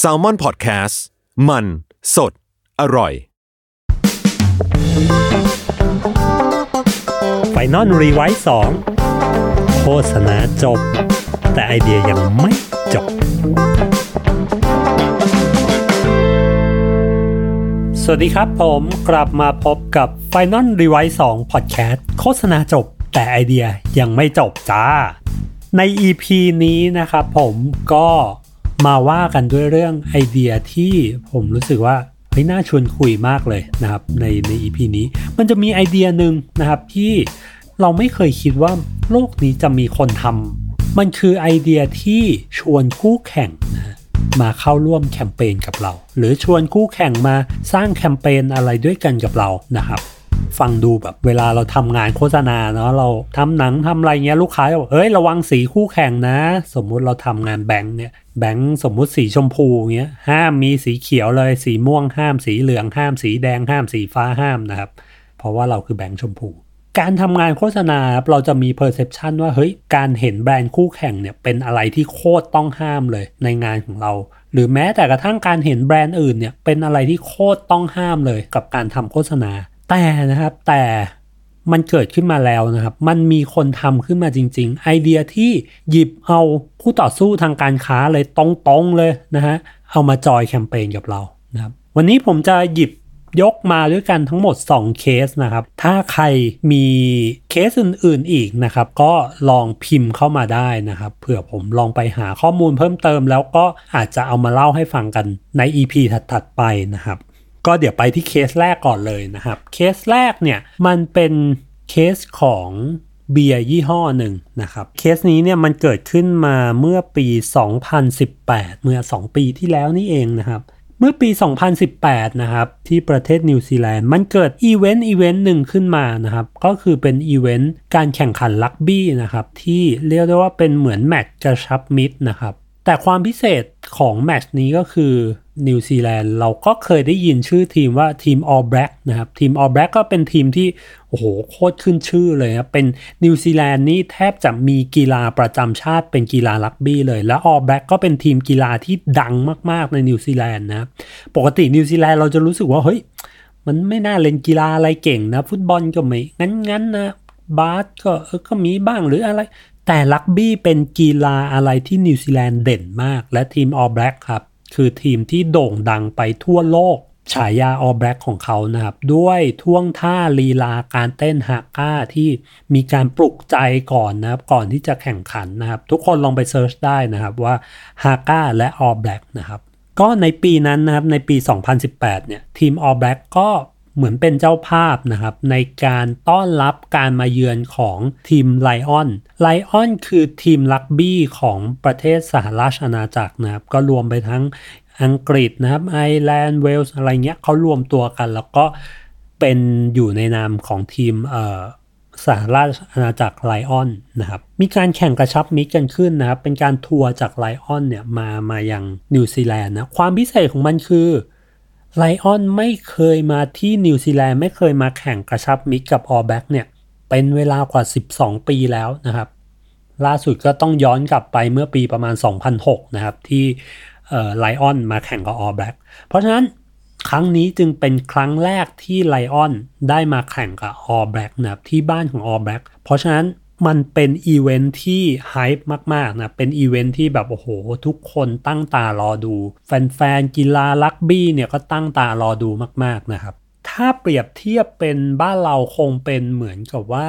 Salmon PODCAST มัน สด อร่อย final revise สองโฆษณาจบ แต่ไอเดียยังไม่จบ สวัสดีครับผมกลับมาพบกับ Final r e v i s e 2 Podcast โฆษณาจบ แต่ไอเดียยังไม่จบจ้าใน EP นี้นะครับผมก็ มาว่ากันด้วยเรื่องไอเดียที่ผมรู้สึกว่าเฮ้ยน่าชวนคุยมากเลยนะครับในใน EP นี้ มันจะมีไอเดียหนึ่งนะครับที่เราไม่เคยคิดว่าโลกนี้จะมีคนทำมันคือไอเดียที่ชวนคู่แข่งนะมาเข้าร่วมแคมเปญกับเรา หรือชวนคู่แข่งมาสร้างแคมเปญอะไรด้วยกันกับเรานะครับ ฟังดูแบบเวลาเราทำงานโฆษณาเนาะเราทำหนังทำอะไรเงี้ยลูกค้าจะบอกเอ้ยระวังสีคู่แข่งนะ สมมุติเราทำงานแบงค์เนี่ยแบงค์สมมุติสีชมพูเงี้ยห้ามมีสีเขียวเลยสีม่วงห้ามสีเหลืองห้ามสีแดงห้ามสีฟ้าห้ามนะครับ เพราะว่าเราคือแบงค์ชมพูการทำงานโฆษณาเราจะมี perception ว่าเฮ้ยการเห็นแบรนด์คู่แข่งเนี่ยเป็นอะไรที่โคตรต้องห้ามเลยในงานของเรา หรือแม้แต่กระทั่งการเห็นแบรนด์อื่นเนี่ยเป็นอะไรที่โคตรต้องห้ามเลยกับการทำโฆษณา แต่นะครับแต่มันเกิดขึ้นมาแล้วนะครับ มันมีคนทำขึ้นมาจริง ๆ ไอเดียที่หยิบเอาคู่ต่อสู้ทางการค้าเลยตรงๆเลยนะฮะ เอามาจอยแคมเปญกับเรานะครับ วันนี้ผมจะหยิบยกมาด้วยกันทั้งหมด 2 เคสนะครับ ถ้าใครมีเคสอื่นๆอีกนะครับ ก็ลองพิมพ์เข้ามาได้นะครับ เผื่อผมลองไปหาข้อมูลเพิ่มเติม แล้วก็อาจจะเอามาเล่าให้ฟังกันใน EP ถัดๆไปนะครับ ก็เดี๋ยวไปที่เคสแรกก่อนเลยนะครับ เคสแรกเนี่ยมันเป็นเคสของเบียร์ยี่ห้อหนึ่งนะครับ เคสนี้เนี่ยมันเกิดขึ้นมาเมื่อปี 2018 เมื่อ 2 ปีที่แล้วนี่เองนะครับ เมื่อปี 2018 นะครับ ที่ประเทศนิวซีแลนด์มันเกิดอีเวนต์อีเวนต์หนึ่งขึ้นมานะครับ ก็คือเป็นอีเวนต์การแข่งขันรักบี้นะครับ ที่เรียกได้ว่าเป็นเหมือนแมตช์กระชับมิตรนะครับ แต่ความพิเศษของแมตช์นี้ก็คือ นิวซีแลนด์เราก็เคยได้ยินชื่อทีมว่าทีม All Black นะครับ ทีม All Black ก็เป็นทีมที่ โอ้โห โคตรขึ้นชื่อเลยครับ เป็นนิวซีแลนด์นี่แทบจะมีกีฬาประจำชาติเป็นกีฬารักบี้เลย แล้ว All Black ก็เป็นทีมกีฬาที่ดังมาก ๆ ในนิวซีแลนด์นะปกตินิวซีแลนด์เราจะรู้สึกว่า เฮ้ย มันไม่น่าเล่นกีฬาอะไรเก่งนะ ฟุตบอลก็ไม่ งั้นๆนะบาสก็ก็มีบ้างหรืออะไร แต่รักบี้เป็นกีฬาอะไรที่นิวซีแลนด์เด่นมาก และทีม All Black ครับ คือทีมที่โด่งดังไปทั่วโลก ฉายา All Black ของเขานะครับ ด้วยท่วงท่าลีลาการเต้นฮาก้าที่มีการปลุกใจก่อนนะครับ ก่อนที่จะแข่งขันนะครับ ทุกคนลองไป search ได้นะครับว่าฮาก้าและ All Black นะครับ ก็ในปีนั้นนะครับ ในปี 2018 เนี่ย ทีม All Black ก็ เหมือนเป็นเจ้าภาพนะครับ ในการต้อนรับการมาเยือนของทีม Lion Lion คือทีมรักบี้ของประเทศสหราชอาณาจักรนะครับ ก็รวมไปทั้งอังกฤษนะครับไอร์แลนด์เวลส์อะไรเงี้ยเขารวมตัวกัน แล้วก็เป็นอยู่ในนามของทีมเอ่อสหราชอาณาจักร Lion นะครับ มีการแข่งกระชับมิตรกันขึ้นนะครับ เป็นการทัวร์จาก Lion เนี่ยมามายังนิวซีแลนด์นะ ความพิเศษของมันคือ Lion ไม่เคยมาที่นิวซีแลนด์ไม่เคยมาแข่งกระชับมิตรกับ All Black เนี่ย เป็นเวลากว่า 12 ปีแล้วนะครับ ล่าสุดก็ต้องย้อนกลับไปเมื่อปีประมาณ 2006 นะครับ ที่ Lion มาแข่งกับ All Black เพราะฉะนั้นครั้งนี้จึงเป็นครั้งแรกที่ Lion ได้มาแข่งกับ All Black นะครับที่บ้านของ All Black เพราะฉะนั้น มันเป็นอีเวนท์ที่hype มากๆนะ เป็นอีเวนท์ที่แบบ โอ้โห ทุกคนตั้งตารอดู แฟนๆ กีฬารักบี้เนี่ยก็ตั้งตารอดูมากๆนะครับ ถ้าเปรียบเทียบเป็นบ้านเราคงเป็นเหมือนกับว่า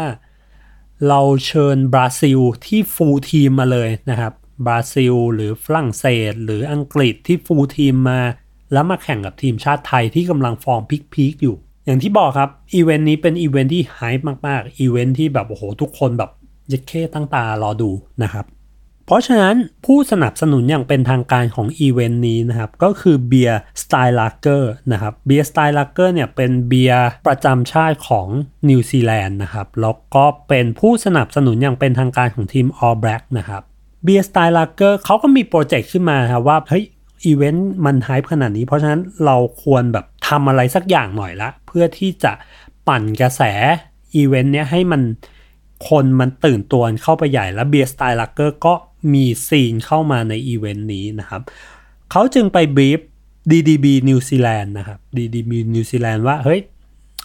เราเชิญบราซิลที่ full team มาเลยนะครับ บราซิล หรือฝรั่งเศส หรืออังกฤษที่ full team มา แล้วมาแข่งกับทีมชาติไทยที่กำลังฟอร์ม peak ๆอยู่ อย่างที่บอกครับอีเวนต์นี้เป็นอีเวนต์ที่ hype มากๆอีเวนต์ที่แบบโอ้โหทุกคนแบบ ยัดเข้ตั้งตารอดูนะครับ เพราะฉะนั้นผู้สนับสนุนอย่างเป็นทางการของอีเวนต์นี้นะครับ ก็คือเบียร์ Steinlager นะครับเบียร์ Steinlager เนี่ยเป็นเบียร์ประจำชาติของนิวซีแลนด์นะครับแล้วก็เป็นผู้สนับสนุนอย่างเป็นทางการของทีม All Black นะครับเบียร์ Steinlager เขาก็มีโปรเจกต์ขึ้นมาครับว่าเฮ้ยอีเวนต์มัน hype ขนาดนี้ เพราะฉะนั้นเราควรแบบทำอะไรสักอย่างหน่อยละ เพื่อที่จะปั่นกระแสอีเวนต์เนี้ยให้มัน คนมันตื่นตัวเข้าไปใหญ่แล้วเบียร์ Steinlager ก็มีซีนเข้ามาในอีเวนต์นี้นะครับ เขาจึงไปบีฟ DDB นิวซีแลนด์นะครับ DDB นิวซีแลนด์ว่า เฮ้ย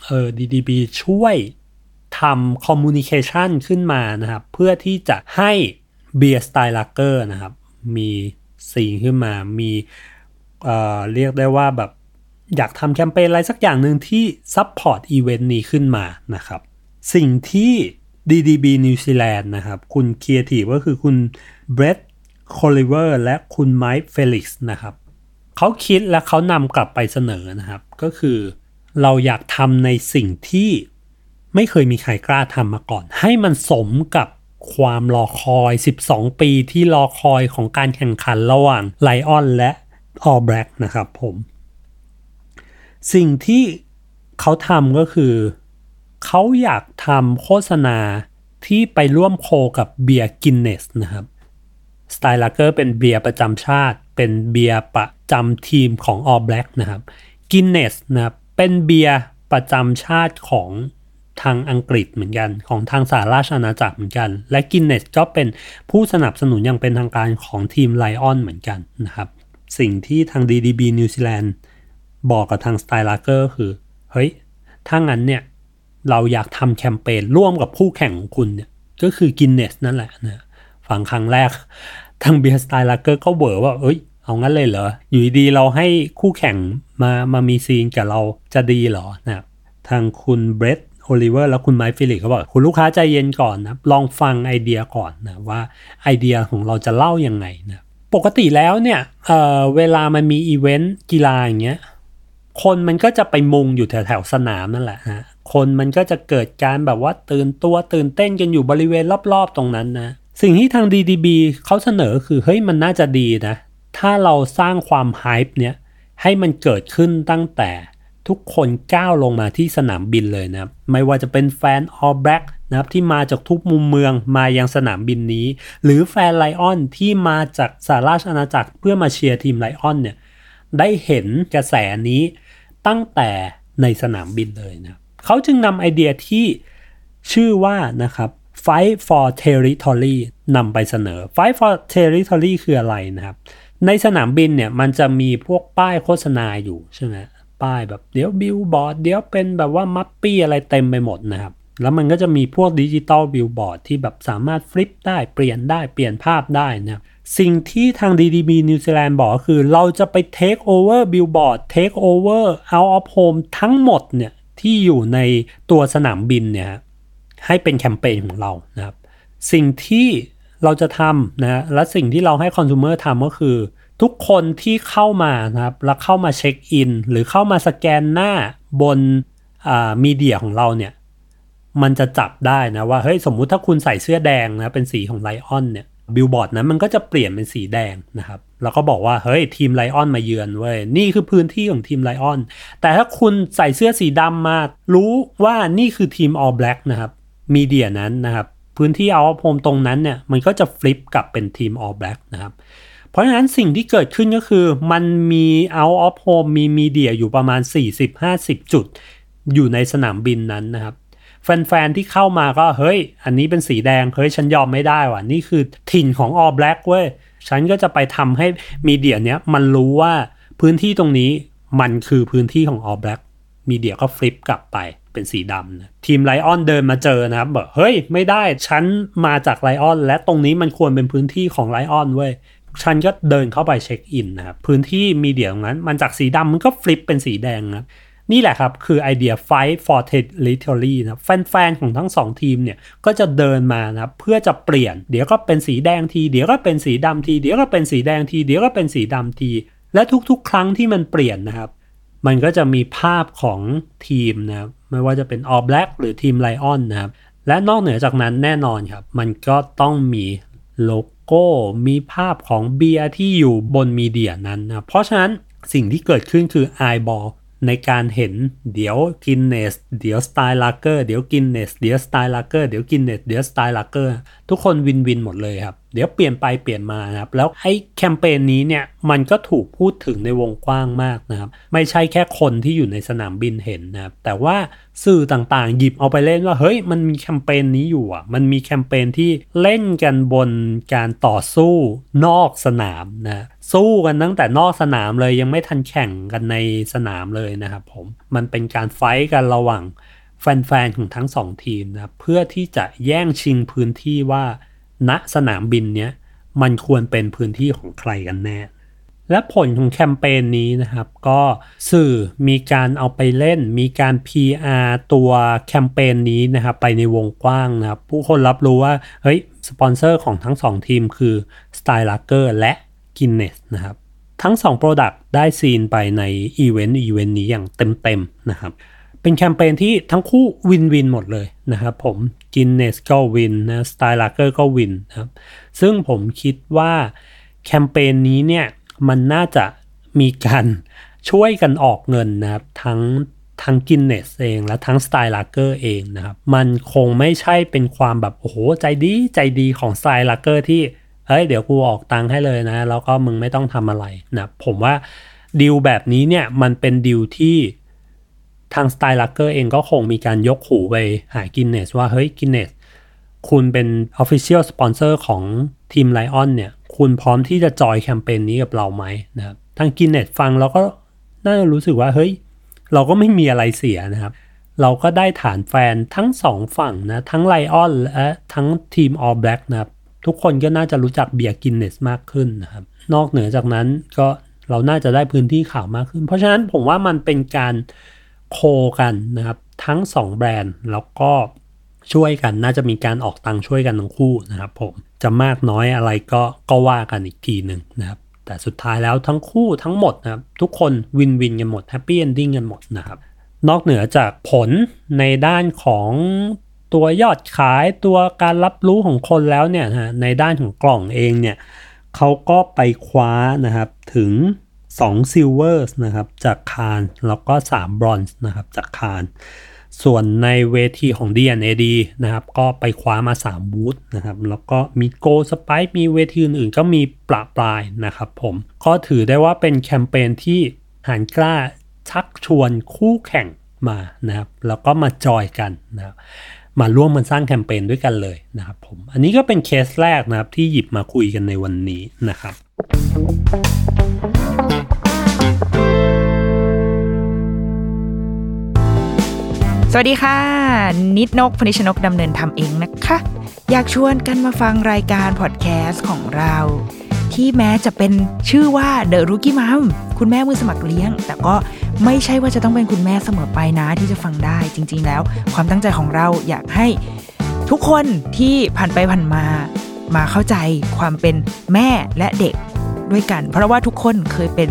เออ DDB ช่วยทำ communication ขึ้นมานะครับ เพื่อที่จะให้เบียร์ Steinlager นะครับ มีซีนขึ้นมา มีเอ่อเรียกได้ว่าแบบอยากทำแคมเปญอะไรสักอย่างหนึ่งที่ support อีเวนต์นี้ขึ้นมานะครับ สิ่งที่ DDB New Zealand นะครับ คุณเครีเอทีก็คือคุณ Brett Colliver และคุณ Mike Felix นะครับเขาคิดและเขานำกลับไปเสนอนะครับ ก็คือเราอยากทำในสิ่งที่ไม่เคยมีใครกล้าทำมาก่อน ให้มันสมกับความรอคอย 12 ปีที่รอคอยของการแข่งขันระหว่างไลออนและออ l แบล็กนะครับผม สิ่งที่เขาทำก็คือ เขาอยากทำโฆษณาที่ไปร่วม co กับเบียร์ Guinness นะครับ Steinlager เป็นเบียร์ประจำชาติ เป็นเบียร์ประจำทีมของ All Black นะครับ Guinness นะครับเป็นเบียร์ประจำชาติของทางอังกฤษเหมือนกัน ของทางสหราชอาณาจักรเหมือนกัน และ Guinness ก็เป็นผู้สนับสนุนอย่างเป็นทางการของทีม Lion เหมือนกันนะครับ สิ่งที่ทาง DDB นิวซีแลนด์บอกกับทาง Steinlager คือ เฮ้ย ถ้างั้นเนี่ย เราอยากทำแคมเปญร่วมกับคู่แข่งของคุณเนี่ยก็คือ Guinness นั่นแหละนะฟังครั้งแรก ทางเบียร์ Steinlager ก็เบอร์ว่าเอ้ยเอางั้นเลยเหรอ อยู่ดีเราให้คู่แข่งมามามีซีนกับเราจะดีเหรอนะทางคุณเบรดโอลิเวอร์แล้วคุณไมค์ฟิลิปเขาบอกคุณลูกค้าใจเย็นก่อนนะลองฟังไอเดียก่อนนะว่าไอเดียของเราจะเล่ายังไงนะปกติแล้วเนี่ยเเวลามันมีอีเวนต์กีฬาอย่างเงี้ยคนมันก็จะไปมุงอยู่แถวแถวสนามนั่นแหละฮะ คนมันก็จะเกิดการแบบว่าตื่นตัวตื่นเต้นกันอยู่บริเวณรอบๆตรงนั้นนะ สิ่งที่ทาง DDB เขาเสนอคือเฮ้ยมันน่าจะดีนะ ถ้าเราสร้างความ hype เนี้ยให้มันเกิดขึ้นตั้งแต่ทุกคนก้าวลงมาที่สนามบินเลยนะไม่ว่าจะเป็นแฟน All Black นะครับที่มาจากทุกมุมเมืองมายังสนามบินนี้ หรือแฟน Lion ที่มาจากสหราชอาณาจักรเพื่อมาเชียร์ทีม Lion เนี่ยได้เห็นกระแสนี้ตั้งแต่ในสนามบินเลยนะ เขาจึงนำไอเดียที่ชื่อว่านะครับ Fight for Territory นำไปเสนอ Fight for Territory คืออะไรนะครับ ในสนามบินเนี่ยมันจะมีพวกป้ายโฆษณาอยู่ใช่ไหมป้ายแบบเดี๋ยวบิลบอร์ดเดี๋ยวเป็นแบบว่า MUPI อะไรเต็มไปหมดนะครับ แล้วมันก็จะมีพวก digital billboard ที่แบบสามารถ flip ได้เปลี่ยนได้เปลี่ยนภาพได้นะสิ่งที่ทาง DDB New Zealand บอกคือเราจะไป take over billboard take over out of home ทั้งหมดเนี่ย ที่อยู่ในตัวสนามบินเนี่ยให้เป็นแคมเปญของเรานะครับ สิ่งที่เราจะทำนะและสิ่งที่เราให้ consumer ทำก็คือ ทุกคนที่เข้ามานะครับแล้วเข้ามาเช็คอิน หรือเข้ามาสแกนหน้าบน media ของเราเนี่ยมันจะจับได้นะว่าเฮ้ยสมมุติถ้าคุณใส่เสื้อแดงนะเป็นสีของ Lion เนี่ย บิลบอร์ดนั้นมันก็จะเปลี่ยนเป็นสีแดงนะครับ แล้วก็บอกว่าเฮ้ยทีม Lion มาเยือนเว้ยนี่คือพื้นที่ของทีม Lionแต่ถ้าคุณใส่เสื้อสีดำมา รู้ว่านี่คือทีมออลแบล็กนะครับมีเดียนั้นนะครับ พื้นที่เอาโฮมตรงนั้นเนี่ยมันก็จะฟลิปกลับเป็นทีม All Black นะครับเพราะฉะนั้นสิ่งที่เกิดขึ้นก็คือมันมี out of home มีมีเดียอยู่ประมาณ 40-50 จุด อยู่ในสนามบินนั้นนะครับ แฟนๆที่เข้ามาก็เฮ้ย อันนี้เป็นสีแดงเฮ้ยฉันยอมไม่ได้ว่ะนี่คือถิ่นของ All Black เว้ยฉันก็จะไปทำให้media เนี้ยมันรู้ว่าพื้นที่ตรงนี้มันคือพื้นที่ของ All Black media ก็ flip กลับไปเป็นสีดำนะทีม Lion เดินมาเจอนะครับบอกเฮ้ยไม่ได้ฉันมาจาก Lion และตรงนี้มันควรเป็นพื้นที่ของ Lion เว้ยฉันก็เดินเข้าไปเช็คอินนะครับพื้นที่ media ตรงนั้น มันจากสีดำมันก็ flip เป็นสีแดงนะ นี่แหละครับ คือไอเดีย Fight for Territory นะแฟนๆ ของทั้งสองทีมเนี่ย ก็จะเดินมานะเพื่อจะเปลี่ยน เดี๋ยวก็เป็นสีแดงที เดี๋ยวก็เป็นสีดำที เดี๋ยวก็เป็นสีแดงที เดี๋ยวก็เป็นสีดำที และทุกๆ ครั้งที่มันเปลี่ยนนะครับ มันก็จะมีภาพของทีมนะครับ ไม่ว่าจะเป็น All Black หรือทีม Lion นะครับ และนอกเหนือจากนั้นแน่นอนครับ มันก็ต้องมีโลโก้ มีภาพของเบียร์ที่อยู่บน media นั้นนะ เพราะฉะนั้นสิ่งที่เกิดขึ้นคือ eyeball ในการเห็นเดี๋ยว Guinness เดี๋ยว Steinlager เดี๋ยว Guinness เดี๋ยว Steinlager เดี๋ยว Guinness เดี๋ยว Steinlager ทุกคน win-win หมดเลยครับ เดี๋ยวเปลี่ยนไปเปลี่ยนมานะครับ แล้วไอ้แคมเปญนี้เนี่ยมันก็ถูกพูดถึงในวงกว้างมากนะครับ ไม่ใช่แค่คนที่อยู่ในสนามบินเห็นนะครับ แต่ว่าสื่อต่างๆ หยิบเอาไปเล่นว่า เฮ้ยมันมีแคมเปญนี้อยู่อะ มันมีแคมเปญที่เล่นกันบนการต่อสู้นอกสนามนะสู้กันตั้งแต่นอกสนามเลยยังไม่ทันแข่งกันในสนามเลยนะครับผมมันเป็นการไฟกันระหว่าง แฟนๆของทั้งสองทีมนะเพื่อที่จะแย่งชิงพื้นที่ว่าณสนามบินเนี้ยมันควรเป็นพื้นที่ของใครกันแน่ และผลของแคมเปญนี้นะครับ ก็สื่อมีการเอาไปเล่น มีการ PR ตัวแคมเปญนี้นะครับไปในวงกว้างนะครับ ผู้คนรับรู้ว่าเฮ้ยสปอนเซอร์ของทั้ง2ทีมคือ s t y l e r ์และ Guinness นะครับ ทั้ง2 Product ได้ซีนไปในอีเวนต์อีเวนต์นี้อย่างเต็มๆนะครับ เป็นแคมเปญที่ทั้งคู่win-win หมดเลยนะครับผม Guinness ก็ win นะ Steinlager ก็ win นะครับซึ่งผมคิดว่าแคมเปญนี้เนี่ยมันน่าจะมีการช่วยกันออกเงินนะครับทั้งทั้ง Guinness เองและทั้ง Steinlager เองนะครับมันคงไม่ใช่เป็นความแบบโอ้โหใจดีใจดีของ Steinlager ที่เฮ้ยเดี๋ยวกูออกตังค์ให้เลยนะ แล้วก็มึงไม่ต้องทำอะไรนะผมว่าดีลแบบนี้เนี่ยมันเป็นดีลที่ ทาง Steinlager เองก็คงมีการยกหูไปหา Guinness ว่าเฮ้ย Guinness คุณเป็น Official Sponsor ของทีม Lion เนี่ย คุณพร้อมที่จะจอยแคมเปญนี้กับเราไหมนะครับ ทาง Guinness ฟังเราก็น่าจะรู้สึกว่าเฮ้ย เราก็ไม่มีอะไรเสียนะครับ เราก็ได้ฐานแฟนทั้งสองฝั่งนะ ทั้ง Lion และทั้งทีม All Black นะครับ ทุกคนก็น่าจะรู้จักเบียร์ Guinness มากขึ้นนะครับ นอกเหนือจากนั้นก็เราน่าจะได้พื้นที่ข่าวมากขึ้น เพราะฉะนั้นผมว่ามันเป็นการ co กันนะครับ ทั้ง 2 แบรนด์แล้วก็ช่วยกันน่าจะมีการออกตังค์ช่วยกันทั้งคู่นะครับผมจะมากน้อยอะไรก็ก็ว่ากันอีกทีหนึ่งนะครับ แต่สุดท้ายแล้วทั้งคู่ทั้งหมดนะครับทุกคน win-win กันหมด happy ending กันหมดนะครับ นอกเหนือจากผลในด้านของตัวยอดขายตัวการรับรู้ของคนแล้วเนี่ยนะในด้านของกล่องเองเนี่ยเขาก็ไปคว้านะครับถึง 2 Silver นะครับจาก Cannes แล้วก็3บรอนซ์นะครับจาก Cannes ส่วนในเวทีของ D&AD นะครับก็ไปคว้ามา 3 Wood นะครับแล้วก็มีโกสไปมีเวทีอื่นๆก็มีประปรายนะครับผมก็ถือได้ว่าเป็นแคมเปญที่หาญกล้าชักชวนคู่แข่งมานะครับแล้วก็มาจอยกันนะครับมาร่วมมันสร้างแคมเปญด้วยกันเลยนะครับผมอันนี้ก็เป็นเคสแรกนะครับที่หยิบมาคุยกันในวันนี้นะครับ สวัสดีค่ะ นิดนกพนิชนกดำเนินทำเองนะคะ อยากชวนกันมาฟังรายการพอดแคสต์ของเรา ที่แม้จะเป็นชื่อว่า The Rookie Mom คุณแม่มือสมัครเลี้ยง แต่ก็ไม่ใช่ว่าจะต้องเป็นคุณแม่เสมอไปนะที่จะฟังได้จริง ๆ แล้ว ความตั้งใจของเราอยากให้ทุกคนที่ผ่านไปผ่านมา มาเข้าใจความเป็นแม่และเด็กด้วยกัน เพราะว่าทุกคนเคยเป็น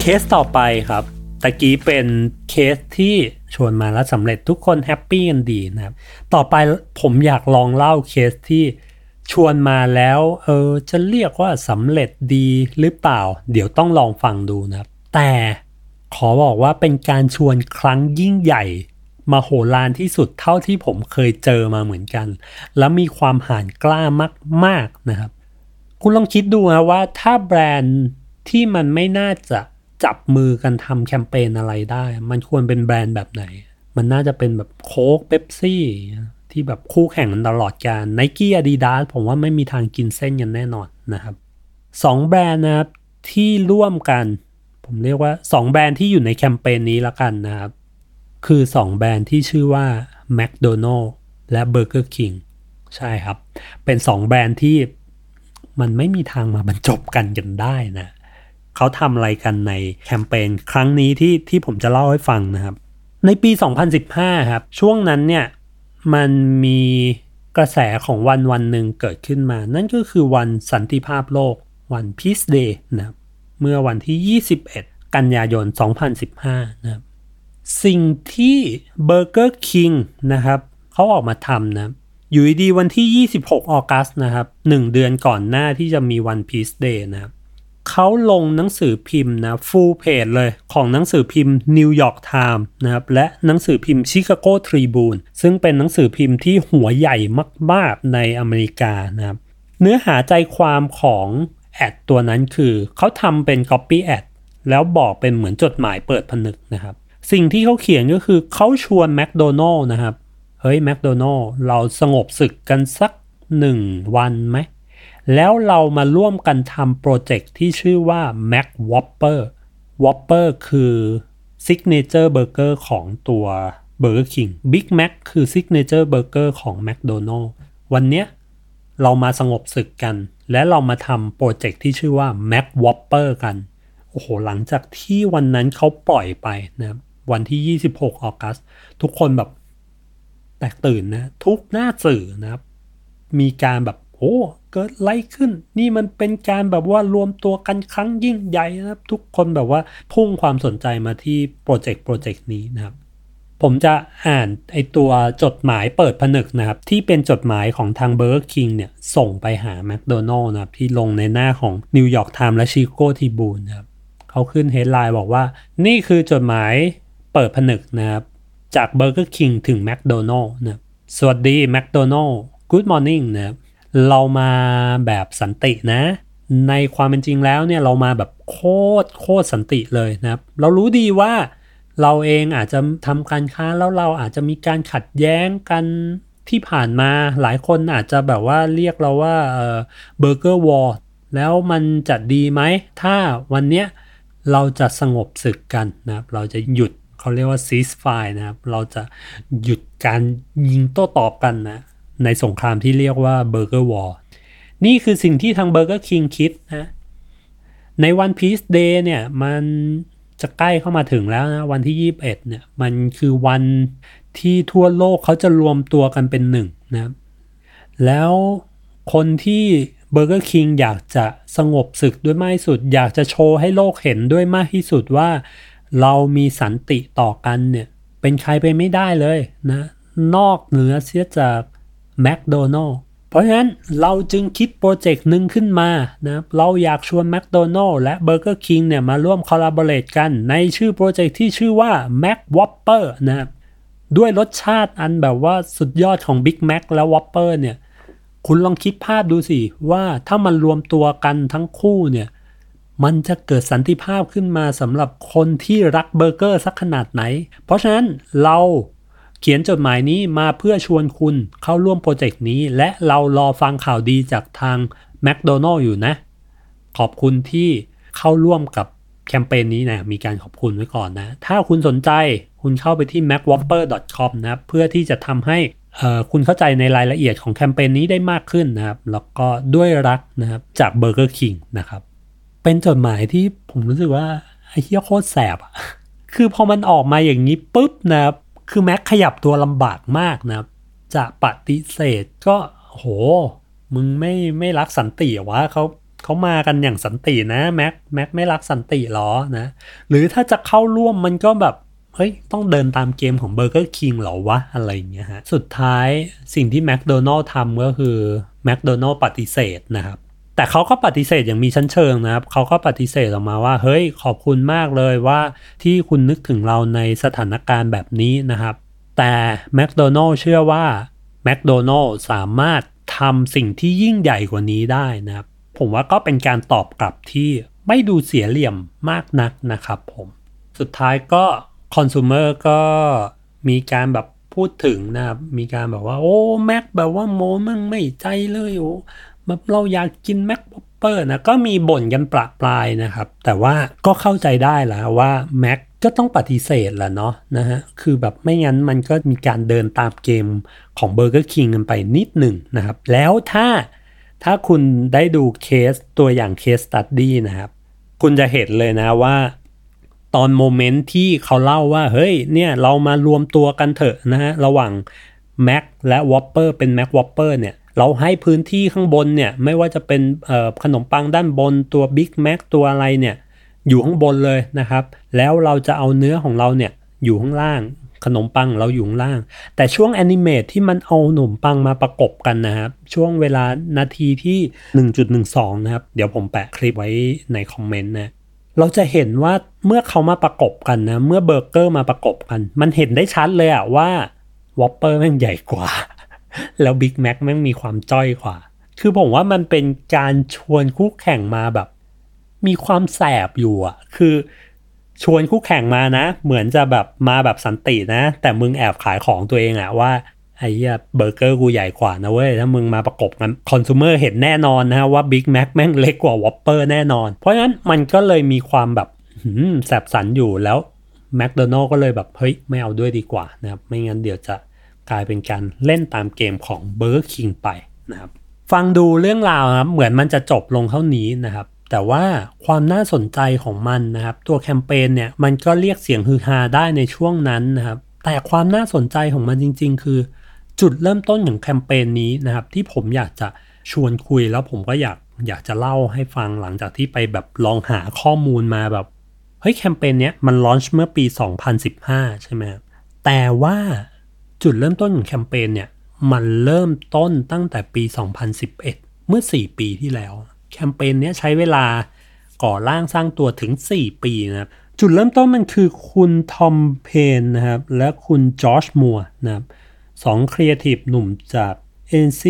เคสต่อไปครับตะกี้เป็นเคสที่ชวนมาแล้วสำเร็จทุกคน happy กันดีนะครับ ต่อไปผมอยากลองเล่าเคสที่ชวนมาแล้วเออจะเรียกว่าสำเร็จดีหรือเปล่า เดี๋ยวต้องลองฟังดูนะครับ แต่ขอบอกว่าเป็นการชวนครั้งยิ่งใหญ่ มาโหฬารที่สุดเท่าที่ผมเคยเจอมาเหมือนกัน แล้วมีความห่านกล้ามากๆนะครับ คุณลองคิดดูนะว่าถ้าแบรนด์ที่มันไม่น่าจะจับมือกันทำแคมเปญอะไรได้ มันควรเป็นแบรนด์แบบไหน มันน่าจะเป็นแบบโค้กเบปซี่ที่แบบคู่แข่งกันตลอดการไนกี้อาดิดาสผมว่าไม่มีทางกินเส้นกันแน่นอนนะครับสองแบรนด์นะครับที่ร่วมกัน ผมเรียกว่าสองแบรนด์ที่อยู่ในแคมเปญนี้ละกันนะครับ คือสองแบรนด์ที่ชื่อว่า McDonald และ Burger King ใช่ครับ เป็นสองแบรนด์ที่มันไม่มีทางมาบรรจบกันกันได้นะ เขาทำอะไรกันในแคมเปญครั้งนี้ที่ที่ผมจะเล่าให้ฟังนะครับ ในปี 2015 ครับ ช่วงนั้นเนี่ย มันมีกระแสของวันวันหนึ่งเกิดขึ้นมา นั่นก็คือวันสันติภาพโลกวัน Peace Day นะครับ เมื่อวันที่ 21 กันยายน 2015 นะครับ สิ่งที่ Burger King นะครับเขาออกมาทำนะอยู่ดีวันที่ 26 ออกัสนะครับ 1 เดือนก่อนหน้าที่จะมีวัน Peace Day นะครับเขาลงหนังสือพิมพ์นะฟูลเพจเลยของหนังสือพิมพ์ New York Times นะครับและหนังสือพิมพ์ Chicago Tribune ซึ่งเป็นหนังสือพิมพ์ที่หัวใหญ่มาก ๆ ในอเมริกานะครับเนื้อหาใจความของแอดตัวนั้นคือ เขาทำเป็น Copy Ad แล้วบอกเป็นเหมือนจดหมายเปิดผนึกนะครับ สิ่งที่เขาเขียนก็คือเขาชวนแมคโดนัลล์นะครับ เฮ้ยแมคโดนัลล์เราสงบศึกกันสักหนึ่งวันไหม แล้วเรามาร่วมกันทำโปรเจกต์ที่ชื่อว่า Mac Whopper Whopper คือ Signature Burger ของตัว Burger King Big Mac คือ Signature Burger ของ McDonald วันเนี้ยเรามาสงบศึกกัน และเรามาทำโปรเจกต์ที่ชื่อว่า Mac Whopper กัน โอ้โห หลังจากที่วันนั้นเขาปล่อยไปนะครับ วันที่ 26 ออกัส ทุกคนแบบแตกตื่นนะ ทุกหน้าสื่อนะครับ มีการแบบโอ้เกิดอะไรขึ้น นี่มันเป็นการแบบว่ารวมตัวกันครั้งยิ่งใหญ่นะครับ ทุกคนแบบว่าพุ่งความสนใจมาที่โปรเจกต์โปรเจกต์นี้นะครับ ผมจะอ่านไอตัวจดหมายเปิดผนึกนะครับ ที่เป็นจดหมายของทาง Burger King เนี่ย ส่งไปหา McDonald นะครับ ที่ลงในหน้าของ New York Times และ Chicago Tribune นะครับเขาขึ้นเฮดไลน์บอกว่า นี่คือจดหมาย เปิดผนึกนะครับ จาก Burger King ถึง McDonald นะครับสวัสดี McDonald Good morning นะครับเรามาแบบสันตินะ ในความเป็นจริงแล้วเนี่ยเรามาแบบโคตรโคตรสันติเลยนะครับ เรารู้ดีว่าเราเองอาจจะทำการค้าแล้วเราอาจจะมีการขัดแย้งกันที่ผ่านมาหลายคนอาจจะแบบว่าเรียกเราว่า Burger War แล้วมันจะดีไหม ถ้าวันเนี้ยเราจะสงบศึกกันนะครับ เราจะหยุด เขาเรียกว่า ceasefire นะครับ เราจะหยุดการยิงโต้ตอบกันนะในสงครามที่เรียกว่า Burger War นี่คือสิ่งที่ทาง Burger King คิดนะ ในวัน Peace Day เนี่ยมันจะใกล้เข้ามาถึงแล้วนะวันที่ 21เนี่ยมันคือวันที่ทั่วโลกเขาจะรวมตัวกันเป็นหนึ่งนะครับแล้วคนที่ Burger King อยากจะสงบศึกด้วยมากที่สุด อยากจะโชว์ให้โลกเห็นด้วยมากที่สุดว่า เรามีสันติต่อกันเนี่ย เป็นใครไปไม่ได้เลยนะ นอกเหนือเสียจากแมคโดนัลล์เพราะฉะนั้นเราจึงคิดโปรเจกต์หนึ่งขึ้นมานะเราอยากชวนแมคโดนัลล์และ Burger King เนี่ยมาร่วม collaborate กันในชื่อโปรเจกต์ที่ชื่อว่า Mac Whopper นะครับด้วยรสชาติอันแบบว่าสุดยอดของ Big Mac และ Whopper เนี่ย คุณลองคิดภาพดูสิ ว่าถ้ามันรวมตัวกันทั้งคู่เนี่ย มันจะเกิดสันติภาพขึ้นมาสำหรับคนที่รักเบอร์เกอร์สักขนาดไหน เพราะฉะนั้นเราเขียนจดหมายนี้มาเพื่อชวนคุณเข้าร่วมโปรเจกต์นี้ และเรารอฟังข่าวดีจากทางแมคโดนัลล์อยู่นะ ขอบคุณที่เข้าร่วมกับแคมเปญนี้นะมีการขอบคุณไว้ก่อนนะ ถ้าคุณสนใจคุณเข้าไปที่ macwhopper.com นะเพื่อที่จะทำให้คุณเข้าใจในรายละเอียดของแคมเปญนี้ได้มากขึ้นนะครับ แล้วก็ด้วยรักนะครับจาก Burger King นะครับ เป็นจดหมายที่ผมรู้สึกว่าไอ้เหี้ยโคตรแสบอะคือพอมันออกมาอย่างนี้ปุ๊บนะครับ คือแม็กขยับตัวลำบากมากนะครับ จะปฏิเสธก็โห มึงไม่ไม่รักสันติวะเขาเขามากันอย่างสันตินะแม็กแม็กไม่รักสันติหรอนะ หรือถ้าจะเข้าร่วมมันก็แบบเฮ้ย ต้องเดินตามเกมของ Burger King เหรอวะ อะไรอย่างเงี้ยฮะ สุดท้ายสิ่งที่แมคโดนัลล์ทำก็คือแมคโดนัลล์ปฏิเสธนะครับ แต่เขาก็ปฏิเสธอย่างมีชั้นเชิงนะครับเขาก็ปฏิเสธออกมาว่า เฮ้ยขอบคุณมากเลยว่าที่คุณนึกถึงเราในสถานการณ์แบบนี้นะครับ แต่แมคโดนัลล์เชื่อว่าแมคโดนัลล์สามารถทำสิ่งที่ยิ่งใหญ่กว่านี้ได้นะครับ ผมว่าก็เป็นการตอบกลับที่ไม่ดูเสียเหลี่ยมมากนักนะครับผม สุดท้ายก็คอน sumer ก็มีการแบบพูดถึงนะครับ มีการแบบว่า โอ้แม็กแบบว่าโมมั่งไม่ใจเลยโอ้ แบบเราอยากกิน Mac Whopper นะก็มีบ่นกันประปรายนะครับ แต่ว่าก็เข้าใจได้แล้วว่าแม็กก็ต้องปฏิเสธแหละเนาะนะฮะ คือแบบไม่งั้นมันก็มีการเดินตามเกมของ Burger King กันไปนิดหนึ่งนะครับ แล้วถ้าถ้าคุณได้ดูเคสตัวอย่าง case study นะครับ คุณจะเห็นเลยนะว่า ตอน moment ที่เขาเล่าว่า เฮ้ยเนี่ยเรามารวมตัวกันเถอะนะฮะ ระหว่าง Mac และ Whopper เป็น Mac Whopper เนี่ย เราให้พื้นที่ข้างบนเนี่ยไม่ว่าจะเป็นขนมปังด้านบนตัว Big Mac ตัวอะไรเนี่ยอยู่ข้างบนเลยนะครับ แล้วเราจะเอาเนื้อของเราเนี่ยอยู่ข้างล่าง ขนมปังเราอยู่ข้างล่าง แต่ช่วง animate ที่มันเอาขนมปังมาประกบกันนะครับ ช่วงเวลานาทีที่ 1.12 นะครับ เดี๋ยวผมแปะคลิปไว้ในคอมเมนต์นะเราจะเห็นว่าเมื่อเขามาประกบกันนะ เมื่อเบอร์เกอร์มาประกบกัน มันเห็นได้ชัดเลยอะว่าWhopper แม่งใหญ่กว่า แล้ว Big Mac แม่งมีความจ้อยกว่า คือผมว่ามันเป็นการชวนคู่แข่งมาแบบ มีความแสบอยู่อะคือชวนคู่แข่งมานะ เหมือนจะแบบมาแบบสันตินะ แต่มึงแอบขายของตัวเองอะว่าไอ้เหี้ยเบอร์เกอร์กูใหญ่กว่านะเว้ย ถ้ามึงมาประกบกันคอน sumer เห็นแน่นอนนะว่า Big Mac แม่งเล็กกว่า Whopper แน่นอน เพราะฉะนั้นมันก็เลยมีความแบบแสบสันอยู่แล้วแมคโดนัลก็เลยแบบ เฮ้ย ไม่เอาด้วยดีกว่านะครับ ไม่งั้นเดี๋ยวจะ กลายเป็นการเล่นตามเกมของ Burger King ไปนะครับฟังดูเรื่องราวนะครับเหมือนมันจะจบลงเท่านี้นะครับ แต่ว่าความน่าสนใจของมันนะครับ ตัวแคมเปญเนี่ยมันก็เรียกเสียงฮือฮาได้ในช่วงนั้นนะครับ แต่ความน่าสนใจของมันจริง ๆ คือ จุดเริ่มต้นของแคมเปญนี้นะครับ ที่ผมอยากจะชวนคุยแล้วผมก็อยากอยากจะเล่าให้ฟังหลังจากที่ไปแบบลองหาข้อมูลมาแบบเฮ้ยแคมเปญเนี้ยมัน launch เมื่อปี 2015 ใช่ไหมแต่ว่า จุดเริ่มต้นของแคมเปญเนี่ย มันเริ่มต้นตั้งแต่ปี 2011 เมื่อ 4 ปีที่แล้ว แคมเปญนี้ใช้เวลาก่อร่างสร้างตัวถึง 4 ปีนะครับจุดเริ่มต้นมันคือคุณ Tom Paine นะครับ และคุณจอชมัวนะครับสองครีเอทีฟหนุ่มจาก เอเจ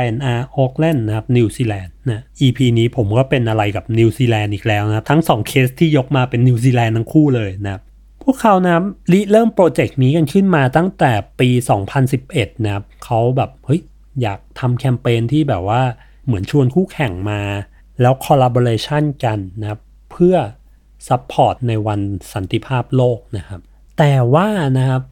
นซี Y&R Auckland นะครับนิวซีแลนด์นะ EP นี้ผมก็เป็นอะไรกับนิวซีแลนด์อีกแล้วนะครับ ทั้ง 2 เคสที่ยกมาเป็นนิวซีแลนด์ทั้งคู่เลยนะครับ พวกเขานะริเริ่มโปรเจกต์นี้กันขึ้นมาตั้งแต่ปี 2011 นะครับเขาแบบเฮ้ยอยากทำแคมเปญที่แบบว่าเหมือนชวนคู่แข่งมา แล้ว collaboration กันนะครับเพื่อ support ในวันสันติภาพโลกนะครับ แต่ว่านะครับ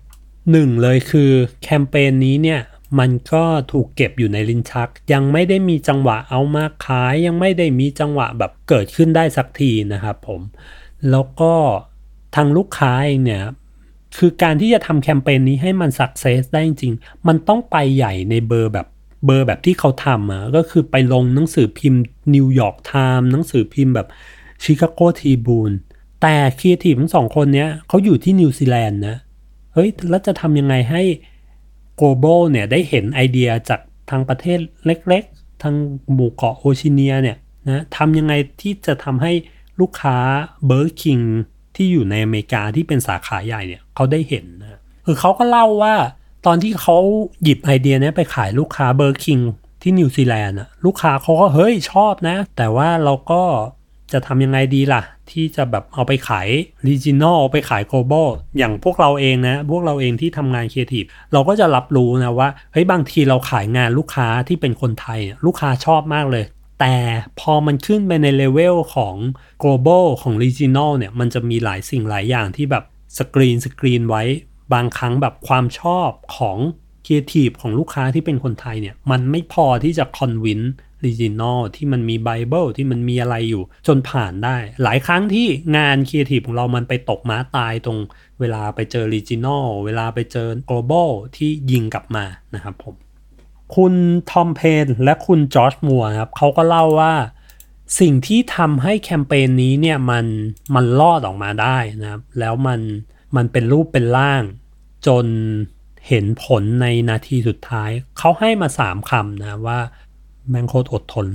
หนึ่งเลยคือแคมเปญนี้เนี่ยมันก็ถูกเก็บอยู่ในลิ้นชัก ยังไม่ได้มีจังหวะเอามาขาย ยังไม่ได้มีจังหวะแบบเกิดขึ้นได้สักทีนะครับผม แล้วก็ ทางลูกค้าเองเนี่ยคือการที่จะทำแคมเปญนี้ให้มัน success ได้จริง มันต้องไปใหญ่ในเบอร์แบบเบอร์แบบที่เขาทำอะก็คือไปลงหนังสือพิมพ์ New York Times หนังสือพิมพ์แบบChicago Tribune แต่ครีเอทีฟทั้งสองคนเนี้ยเขาอยู่ที่นิวซีแลนด์นะ เฮ้ย แล้วจะทำยังไงให้ global เนี่ยได้เห็นไอเดียจากทางประเทศเล็กๆ ทางหมู่เกาะโอชิเนียเนี่ยนะทำยังไงที่จะทำให้ลูกค้า Burger King ที่อยู่ในอเมริกาที่เป็นสาขาใหญ่เนี่ยเขาได้เห็นนะคือเขาก็เล่าว่าตอนที่เขาหยิบไอเดียนี้ไปขายลูกค้า Burger Kingที่นิวซีแลนด์อะลูกค้าเขาก็เฮ้ยชอบนะ แต่ว่าเราก็จะทำยังไงดีล่ะ ที่จะแบบเอาไปขาย regional ไปขาย global อย่างพวกเราเองนะ พวกเราเองที่ทำงาน creative เราก็จะรับรู้นะว่าเฮ้ยบางทีเราขายงานลูกค้าที่เป็นคนไทย ลูกค้าชอบมากเลย แต่พอมันขึ้นไปในเลเวลของ global ของ regional เนี่ย มันจะมีหลายสิ่งหลายอย่างที่แบบ screen screen ไว้ บางครั้งแบบความชอบของครีเอทีฟของลูกค้าที่เป็นคนไทยเนี่ย มันไม่พอที่จะ convince regional ที่มันมีไบเบิลที่มันมีอะไรอยู่จนผ่านได้ หลายครั้งที่งานครีเอทีฟของเรามันไปตกม้าตายตรงเวลาไปเจอ regional เวลาไปเจอ global ที่ยิงกลับมานะครับผม คุณ Tom Paine และคุณจอร์จมัวครับเขาก็เล่าว่าสิ่งที่ทำให้แคมเปญนี้เนี่ยมันมันรอดออกมาได้นะครับ แล้วมันมันเป็นรูปเป็นร่าง จนเห็นผลในนาทีสุดท้าย เขาให้มาสามคำนะว่าแมงโคตรอดทน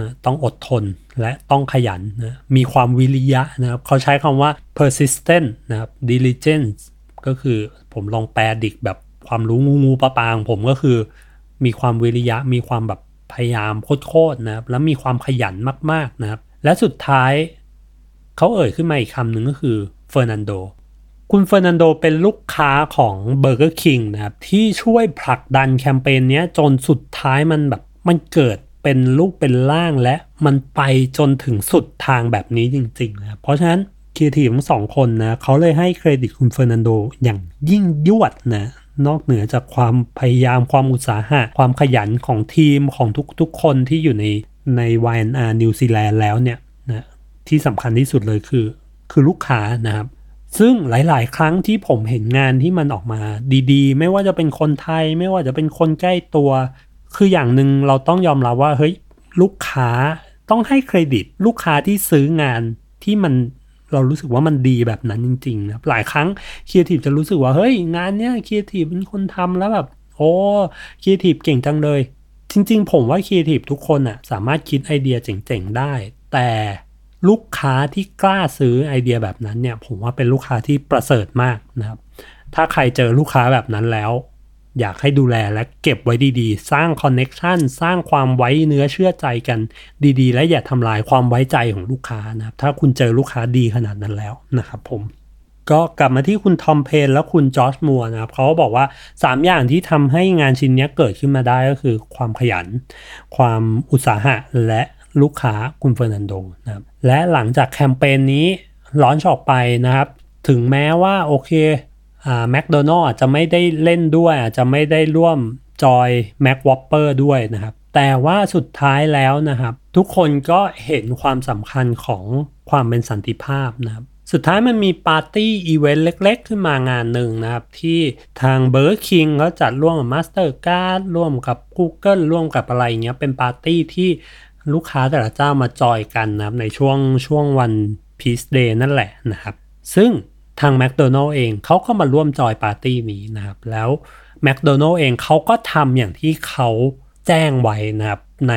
นะต้องอดทนและต้องขยันนะมีความวิริยะนะครับ เขาใช้คำว่า persistent นะครับ diligence ก็คือผมลองแปลดิกแบบความรู้งูงูปลาปางผมก็คือ มีความวิริยะ มีความแบบพยายามโคตรๆนะครับ แล้วมีความขยันมากๆนะครับ และสุดท้ายเขาเอ่ยขึ้นมาอีกคำหนึ่งก็คือเฟอร์นันโดคุณเฟอร์นันโดเป็นลูกค้าของ Burger King นะครับ ที่ช่วยผลักดันแคมเปญนี้จนสุดท้ายมันแบบมันเกิดเป็นรูปเป็นร่างและมันไปจนถึงสุดทางแบบนี้จริงๆนะเพราะฉะนั้นครีเอทีฟทั้งสองคนนะเขาเลยให้เครดิตคุณเฟอร์นันโดอย่างยิ่งยวดนะ นอกเหนือจากความพยายามความอุตสาหะ ความขยันของทีมของทุกๆคนที่อยู่ในใน Y&R นิวซีแลนด์แล้วเนี่ยนะที่สำคัญที่สุดเลยคือ คือลูกค้านะครับ ซึ่งหลาย ๆ ครั้งที่ผมเห็นงานที่มันออกมาดีๆ ไม่ว่าจะเป็นคนไทย ไม่ว่าจะเป็นคนใกล้ตัว คืออย่างหนึ่งเราต้องยอมรับว่าเฮ้ยลูกค้าต้องให้เครดิต ลูกค้าที่ซื้องานที่มัน เรารู้สึกว่ามันดีแบบนั้นจริงๆนะหลายครั้งครีเอทีฟจะรู้สึกว่าเฮ้ยงานเนี้ยครีเอทีฟเป็นคนทำแล้วแบบโอ้ครีเอทีฟเก่งจังเลย จริง ๆ ผมว่าครีเอทีฟทุกคนอะสามารถคิดไอเดียเจ๋งๆได้ แต่ลูกค้าที่กล้าซื้อไอเดียแบบนั้นเนี่ย ผมว่าเป็นลูกค้าที่ประเสริฐมากนะครับ ถ้าใครเจอลูกค้าแบบนั้นแล้ว อยากให้ดูแลและเก็บไว้ดีๆ สร้าง connection สร้างความไว้เนื้อเชื่อใจกันดีๆ และอย่าทำลายความไว้ใจของลูกค้านะครับ ถ้าคุณเจอลูกค้าดีขนาดนั้นแล้วนะครับผมก็กลับมาที่คุณทอมเพนและคุณจอร์จมัวนะครับเขาบอกว่า 3 อย่างที่ทำให้งานชิ้นนี้เกิดขึ้นมาได้ก็คือความขยัน ความอุตสาหะและลูกค้าคุณเฟอร์นันโดนะครับและหลังจากแคมเปญนี้ launch ออกไปนะครับ ถึงแม้ว่าโอเค แมคโดนัลด์อาจจะไม่ได้เล่นด้วย อาจจะไม่ได้ร่วม join McWhopper ด้วยนะครับ แต่ว่าสุดท้ายแล้วนะครับ ทุกคนก็เห็นความสำคัญของความเป็นสันติภาพนะครับ สุดท้ายมันมีปาร์ตี้อีเวนต์เล็ก ๆ ขึ้นมางานหนึ่งนะครับ ที่ทาง Burger King เขาจัดร่วมกับ Mastercard ร่วมกับ Google ร่วมกับอะไรเงี้ยเป็นปาร์ตี้ที่ลูกค้าแต่ละเจ้ามาจอยกันนะครับในช่วงช่วงวัน Peace Day นั่นแหละนะครับ ซึ่ง ทางแมคโดนัลด์เองเขาก็มาร่วมจอยปาร์ตี้นี้นะครับ แล้วแมคโดนัลด์เองเขาก็ทำอย่างที่เขาแจ้งไว้นะครับ ใน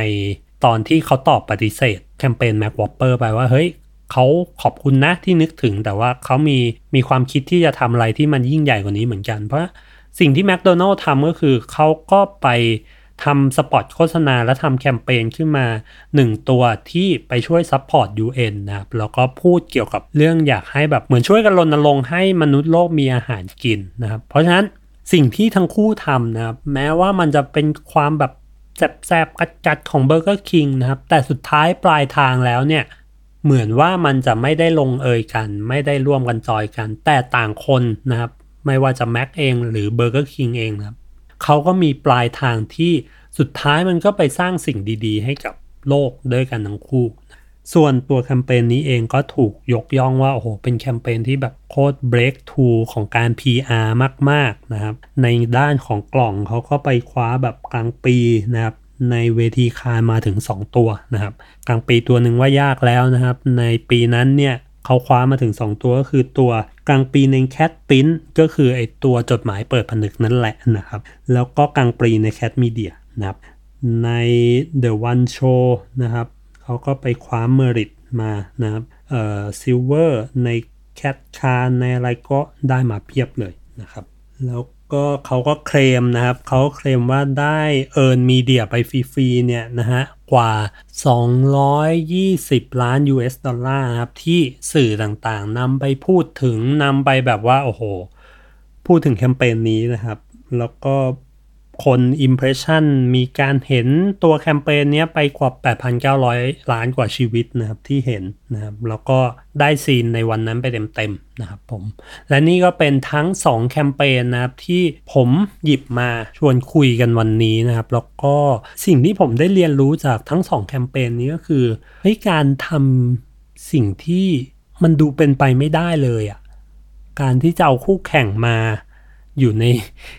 ตอนที่เขาตอบปฏิเสธ แคมเปญ McWhopper ไปว่าเฮ้ยเขาขอบคุณนะที่นึกถึงแต่ว่าเขามีมีความคิดที่จะทำอะไรที่มันยิ่งใหญ่กว่านี้เหมือนกัน เพราะสิ่งที่แมคโดนัลด์ทำก็คือเขาก็ไป ทำสปอตโฆษณาและทำแคมเปญขึ้นมา 1 ตัวที่ไปช่วย support UN นะครับ แล้วก็พูดเกี่ยวกับเรื่องอยากให้แบบเหมือนช่วยกันรณรงค์ให้มนุษย์โลกมีอาหารกินนะครับ เพราะฉะนั้นสิ่งที่ทั้งคู่ทำนะครับ แม้ว่ามันจะเป็นความแบบแสบๆกัดๆของเบอร์เกอร์คิงนะครับ แต่สุดท้ายปลายทางแล้วเนี่ยเหมือนว่ามันจะไม่ได้ลงเอยกัน ไม่ได้ร่วมกันจอยกัน แต่ต่างคนนะครับ ไม่ว่าจะแม็กเองหรือเบอร์เกอร์คิงเองนะครับ เขาก็มีปลายทางที่สุดท้ายมันก็ไปสร้างสิ่งดีๆ ให้กับโลกด้วยกันทั้งคู่ ส่วนตัวแคมเปญนี้เองก็ถูกยกย่องว่าโอ้โหเป็นแคมเปญที่แบบโคตร breakthrough ของการ PR มากๆนะครับ ในด้านของกล่องเขาก็ไปคว้าแบบ Grand Prix นะครับในเวที Cannes มาถึง 2 ตัวนะครับ Grand Prix ตัวหนึ่งว่ายากแล้วนะครับ ในปีนั้นเนี่ย เขาคว้ามาถึง 2 ตัวก็คือตัว Grand Prix ใน cat print ก็คือไอตัวจดหมายเปิดผนึกนั่นแหละนะครับ แล้วก็ Grand Prix ใน cat media นะครับ ใน The One Show นะครับเขาก็ไปคว้า merit มานะครับเอ่อ silver ในcat คาร์ในอะไรก็ได้มาเพียบเลยนะครับ แล้ว ก็เขาก็เคลมนะครับ เขาเคลมว่าได้ earned media ไปฟรีๆเนี่ยนะฮะกว่า 220 ล้าน US ดอลลาร์ครับ ที่สื่อต่างๆนำไปพูดถึงนำไปแบบว่า โอ้โห พูดถึงแคมเปญนี้นะครับ แล้วก็ คน impression มีการเห็นตัวแคมเปญนี้ไปกว่า 8,900 ล้านกว่าชีวิตนะครับที่เห็นนะครับแล้วก็ได้ซีนในวันนั้นไปเต็มๆนะครับผม และนี่ก็เป็นทั้ง 2 แคมเปญนะครับที่ผมหยิบมาชวนคุยกันวันนี้นะครับ แล้วก็สิ่งที่ผมได้เรียนรู้จากทั้ง 2 แคมเปญนี้ก็คือเฮ้ยการทำสิ่งที่มันดูเป็นไปไม่ได้เลยอะ่ะการที่จะเอาคู่แข่งมา อยู่ใน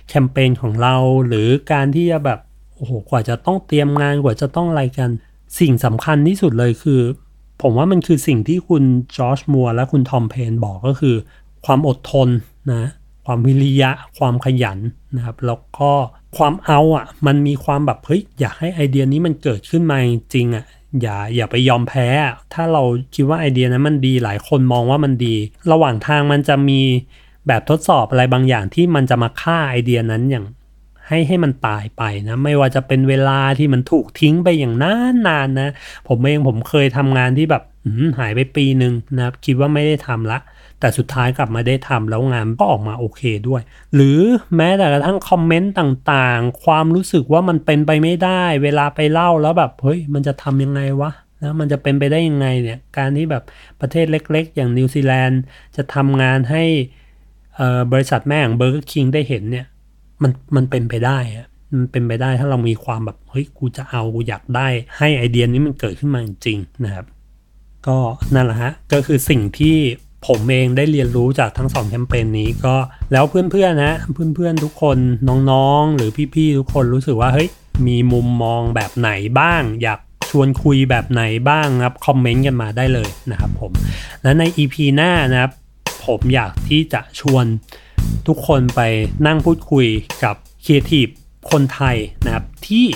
แคมเปญของเรา หรือการที่จะแบบโอ้โหกว่าจะต้องเตรียมงานกว่าจะต้องอะไรกัน สิ่งสำคัญที่สุดเลยคือ ผมว่ามันคือสิ่งที่คุณจอร์จมัวและคุณทอมเพนบอกก็คือ ความอดทนนะความวิริยะ ความขยันนะครับ แล้วก็ความเอาอะ มันมีความแบบเฮ้ยอยากให้ไอเดียนี้มันเกิดขึ้นมาจริงอะอย่าอย่าไปยอมแพ้ ถ้าเราคิดว่าไอเดียนั้นมันดีหลายคนมองว่ามันดี ระหว่างทางมันจะมี แบบทดสอบอะไรบางอย่างที่มันจะมาฆ่าไอเดียนั้นอย่างให้ให้มันตายไปนะ ไม่ว่าจะเป็นเวลาที่มันถูกทิ้งไปอย่างนานนานนะ ผมเองผมเคยทำงานที่แบบหายไปปีหนึ่งนะครับคิดว่าไม่ได้ทำละ แต่สุดท้ายกลับมาได้ทำแล้วงานก็ออกมาโอเคด้วย หรือแม้แต่กระทั่งคอมเมนต์ต่างๆ ความรู้สึกว่ามันเป็นไปไม่ได้ เวลาไปเล่าแล้วแบบเฮ้ยมันจะทำยังไงวะนะมันจะเป็นไปได้ยังไงเนี่ยการที่แบบประเทศเล็ก ๆ อย่างนิวซีแลนด์จะทำงานให้ บริษัทแม่ของเบอร์เกอร์คิงได้เห็นเนี่ย มันมันเป็นไปได้อะมันเป็นไปได้ถ้าเรามีความแบบเฮ้ยกูจะเอากูอยากได้ ให้ไอเดียนี้มันเกิดขึ้นมาจริงนะครับ ก็นั่นแหละฮะก็คือสิ่งที่ผมเองได้เรียนรู้จากทั้งสองแคมเปญนี้ก็แล้วเพื่อนๆนะเพื่อนๆทุกคนน้องๆ หรือพี่ๆทุกคนรู้สึกว่าเฮ้ยมีมุมมองแบบไหนบ้าง อยากชวนคุยแบบไหนบ้างครับคอมเมนต์กันมาได้เลยนะครับผมและใน EP หน้านะครับ ผมอยากที่จะชวนทุกคนไปนั่งพูดคุยกับครีเอทีฟคนไทยนะครับ ที่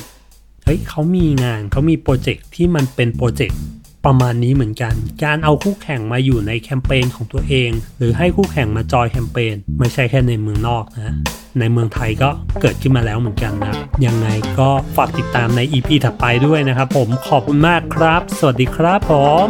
เฮ้ยเขามีงานเขามีโปรเจกต์ที่มันเป็นโปรเจกต์ประมาณนี้เหมือนกัน การเอาคู่แข่งมาอยู่ในแคมเปญของตัวเอง หรือให้คู่แข่งมาจอยแคมเปญไม่ใช่แค่ในเมืองนอกนะในเมืองไทยก็เกิดขึ้นมาแล้วเหมือนกันนะยังไงก็ฝากติดตามใน EP ถัดไปด้วยนะครับผมขอบคุณมากครับ สวัสดีครับผม